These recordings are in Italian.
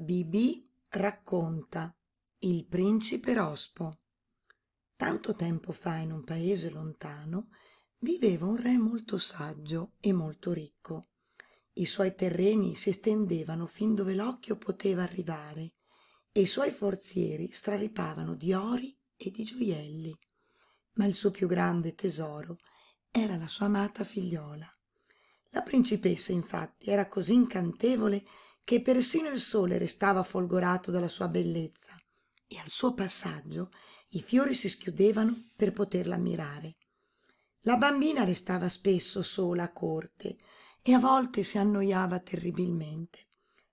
Bibì racconta Il principe Rospo. Tanto tempo fa in un paese lontano viveva un re molto saggio e molto ricco. I suoi terreni si estendevano fin dove l'occhio poteva arrivare e i suoi forzieri straripavano di ori e di gioielli. Ma il suo più grande tesoro era la sua amata figliola. La principessa, infatti, era così incantevole che persino il sole restava folgorato dalla sua bellezza e al suo passaggio i fiori si schiudevano per poterla ammirare. La bambina restava spesso sola a corte e a volte si annoiava terribilmente.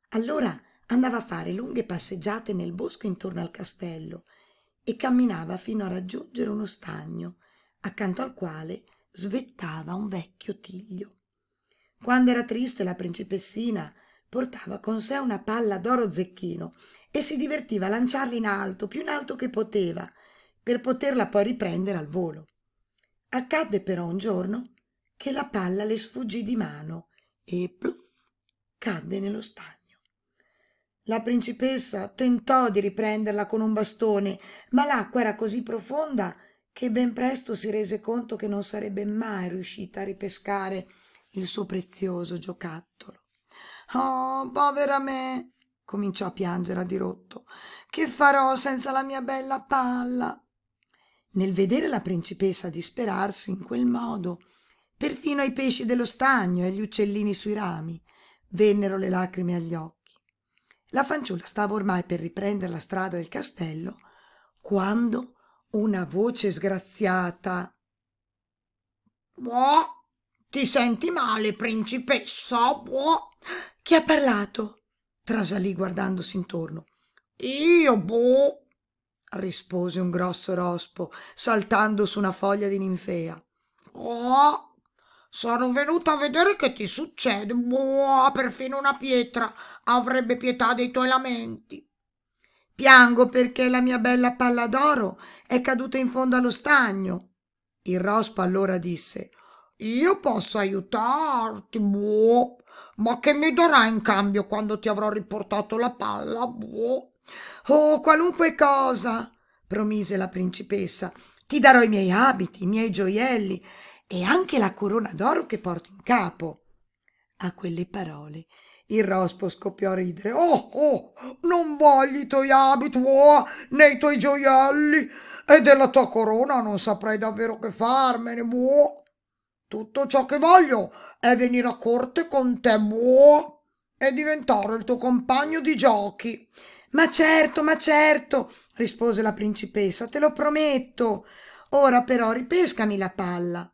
Allora andava a fare lunghe passeggiate nel bosco intorno al castello e camminava fino a raggiungere uno stagno, accanto al quale svettava un vecchio tiglio. Quando era triste la principessina portava con sé una palla d'oro zecchino e si divertiva a lanciarla in alto, più in alto che poteva, per poterla poi riprendere al volo. Accadde però un giorno che la palla le sfuggì di mano e pluff cadde nello stagno. La principessa tentò di riprenderla con un bastone, ma l'acqua era così profonda che ben presto si rese conto che non sarebbe mai riuscita a ripescare il suo prezioso giocattolo. Oh, povera me, cominciò a piangere a dirotto. Che farò senza la mia bella palla? Nel vedere la principessa disperarsi in quel modo, perfino ai pesci dello stagno e agli uccellini sui rami vennero le lacrime agli occhi. La fanciulla stava ormai per riprendere la strada del castello quando una voce sgraziata Boh, ti senti male, principessa? Boh. Chi ha parlato? trasalì guardandosi intorno. Io, boh, rispose un grosso rospo, saltando su una foglia di ninfea. Oh, sono venuta a vedere che ti succede. Boh, perfino una pietra avrebbe pietà dei tuoi lamenti. Piango perché la mia bella palla d'oro è caduta in fondo allo stagno. Il rospo allora disse io posso aiutarti, boh, ma che mi darai in cambio quando ti avrò riportato la palla, boh? Oh, qualunque cosa, promise la principessa. Ti darò i miei abiti, i miei gioielli e anche la corona d'oro che porto in capo. A quelle parole il rospo scoppiò a ridere. Oh, oh, non voglio i tuoi abiti, oh, né i tuoi gioielli, e della tua corona non saprei davvero che farmene, boh. Tutto ciò che voglio è venire a corte con te, buo, e diventare il tuo compagno di giochi. Ma certo, ma certo, rispose la principessa, te lo prometto. Ora però ripescami la palla.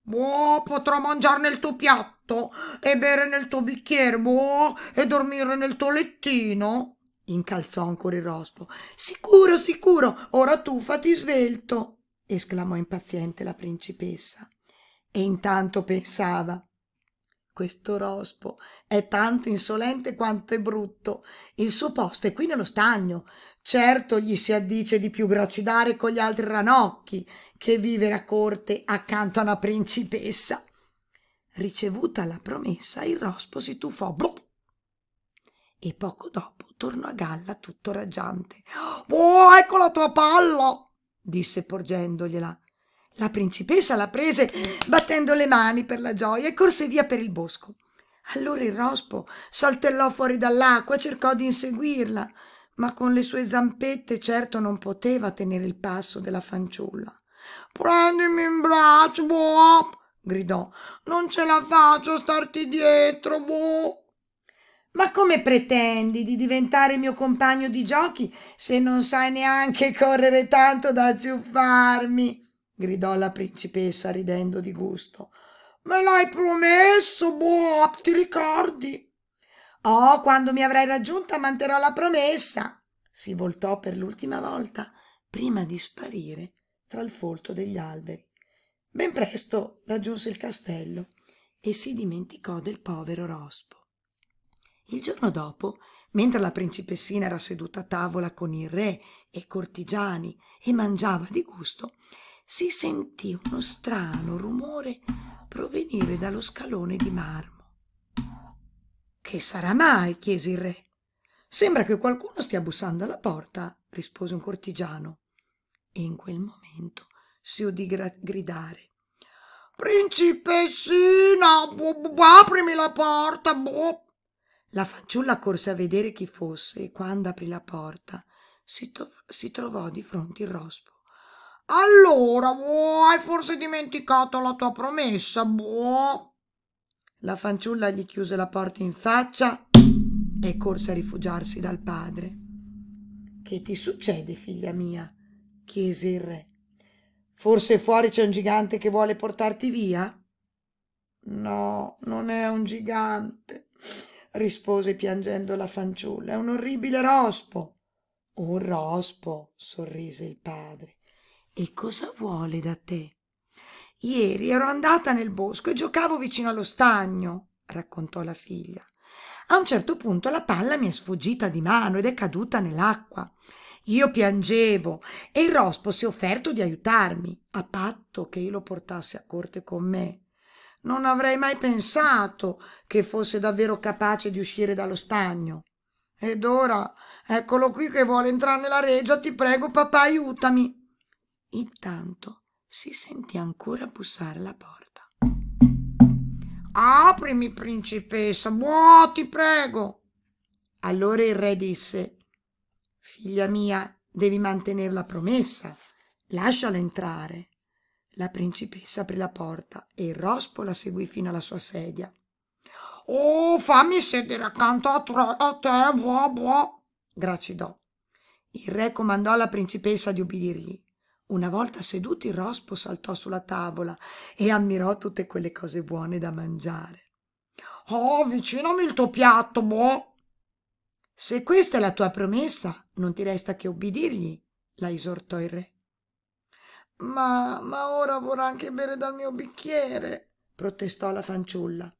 Boh, potrò mangiare nel tuo piatto e bere nel tuo bicchiere, boh, e dormire nel tuo lettino? incalzò ancora il rospo. Sicuro, sicuro, ora tu fatti svelto, esclamò impaziente la principessa e intanto pensava questo rospo è tanto insolente quanto è brutto. Il suo posto è qui nello stagno. Certo gli si addice di più gracidare con gli altri ranocchi che vivere a corte accanto a una principessa. Ricevuta la promessa, il rospo si tuffò Blup! e poco dopo tornò a galla tutto raggiante. Oh, ecco la tua palla! disse porgendogliela. La principessa la prese battendo le mani per la gioia e corse via per il bosco. Allora il rospo saltellò fuori dall'acqua e cercò di inseguirla, ma con le sue zampette certo non poteva tenere il passo della fanciulla. Prendimi in braccio, boh! gridò. Non ce la faccio a starti dietro, boh! Ma come pretendi di diventare mio compagno di giochi se non sai neanche correre tanto da zuffarmi? Gridò la principessa ridendo di gusto. Me l'hai promesso, boh, ti ricordi? Oh, quando mi avrai raggiunta manterrò la promessa. Si voltò per l'ultima volta prima di sparire tra il folto degli alberi. Ben presto raggiunse il castello e si dimenticò del povero rospo. Il giorno dopo, mentre la principessina era seduta a tavola con il re e i cortigiani e mangiava di gusto, si sentì uno strano rumore provenire dallo scalone di marmo. Che sarà mai? chiese il re. Sembra che qualcuno stia bussando alla porta, rispose un cortigiano. E in quel momento si udì gridare. Principessina, aprimi la porta. Boh. La fanciulla corse a vedere chi fosse e quando aprì la porta si, to- si trovò di fronte il rospo. Allora, boh, hai forse dimenticato la tua promessa, boh. La fanciulla gli chiuse la porta in faccia e corse a rifugiarsi dal padre. Che ti succede, figlia mia? chiese il re. Forse fuori c'è un gigante che vuole portarti via? No, non è un gigante, rispose piangendo la fanciulla, è un orribile rospo. Un rospo, sorrise il padre. E cosa vuole da te? Ieri ero andata nel bosco e giocavo vicino allo stagno, raccontò la figlia. A un certo punto la palla mi è sfuggita di mano ed è caduta nell'acqua. Io piangevo e il rospo si è offerto di aiutarmi, a patto che io lo portassi a corte con me. Non avrei mai pensato che fosse davvero capace di uscire dallo stagno. Ed ora eccolo qui che vuole entrare nella reggia, ti prego, papà, aiutami. Intanto si sentì ancora bussare alla porta. Aprimi, principessa, boh, ti prego. Allora il re disse Figlia mia, devi mantenere la promessa. Lasciala entrare. La principessa aprì la porta e il rospo la seguì fino alla sua sedia. Oh, fammi sedere accanto a, tre, a te, boh, boh, gracidò. Il re comandò alla principessa di ubbidirgli. Una volta seduto il rospo saltò sulla tavola e ammirò tutte quelle cose buone da mangiare. Oh, avvicinami il tuo piatto, boh, se questa è la tua promessa, non ti resta che ubbidirgli, la esortò il re. Ma, ma ora vorrà anche bere dal mio bicchiere, protestò la fanciulla.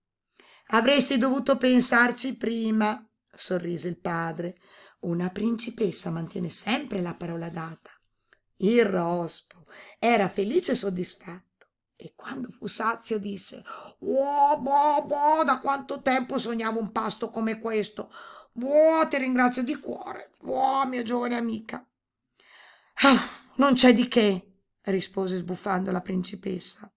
Avresti dovuto pensarci prima, sorrise il padre. Una principessa mantiene sempre la parola data. Il rospo era felice e soddisfatto e quando fu sazio disse Oh, boh, boh, da quanto tempo sognavo un pasto come questo. Boh, ti ringrazio di cuore. Boh, mia giovane amica. Ah, non c'è di che, rispose sbuffando la principessa.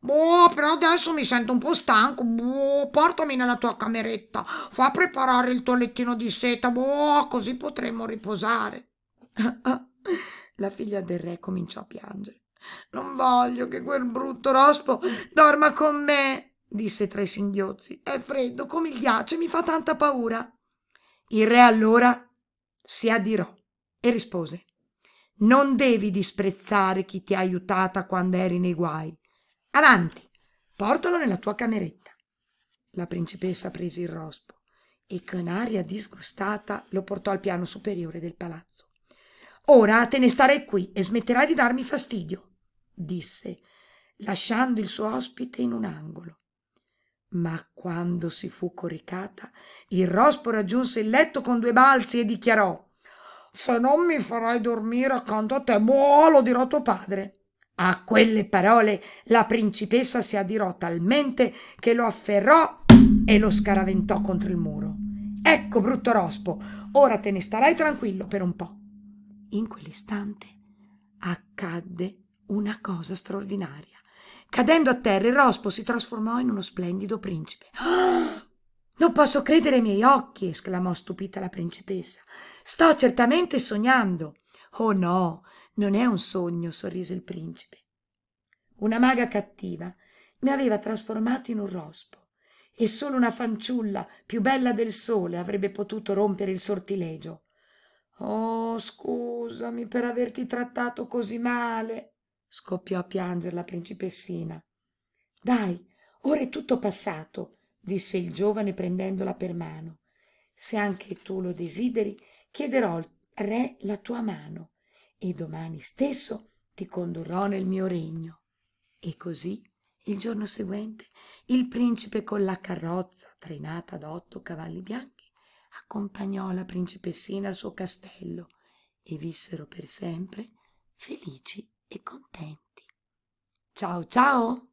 Boh, però adesso mi sento un po' stanco. Boh, portami nella tua cameretta. Fa preparare il tuo lettino di seta. Boh, così potremo riposare. la figlia del re cominciò a piangere. Non voglio che quel brutto rospo dorma con me, disse tra i singhiozzi. È freddo come il ghiaccio e mi fa tanta paura. Il re allora si adirò e rispose Non devi disprezzare chi ti ha aiutata quando eri nei guai. Avanti, portalo nella tua cameretta. La principessa prese il rospo e con aria disgustata lo portò al piano superiore del palazzo. Ora te ne starai qui e smetterai di darmi fastidio, disse, lasciando il suo ospite in un angolo. Ma quando si fu coricata, il rospo raggiunse il letto con due balzi e dichiarò Se non mi farai dormire accanto a te, boh, lo dirò tuo padre. A quelle parole la principessa si adirò talmente che lo afferrò e lo scaraventò contro il muro. Ecco, brutto rospo, ora te ne starai tranquillo per un po'. In quell'istante accadde una cosa straordinaria. Cadendo a terra, il rospo si trasformò in uno splendido principe. Oh, non posso credere ai miei occhi, esclamò stupita la principessa. Sto certamente sognando. Oh no, non è un sogno, sorrise il principe. Una maga cattiva mi aveva trasformato in un rospo e solo una fanciulla più bella del sole avrebbe potuto rompere il sortilegio. Oh, scusami per averti trattato così male, scoppiò a piangere la principessina. Dai, ora è tutto passato, disse il giovane prendendola per mano. Se anche tu lo desideri, chiederò al re la tua mano e domani stesso ti condurrò nel mio regno. E così, il giorno seguente, il principe con la carrozza trainata da otto cavalli bianchi accompagnò la principessina al suo castello e vissero per sempre felici e contenti. Ciao ciao!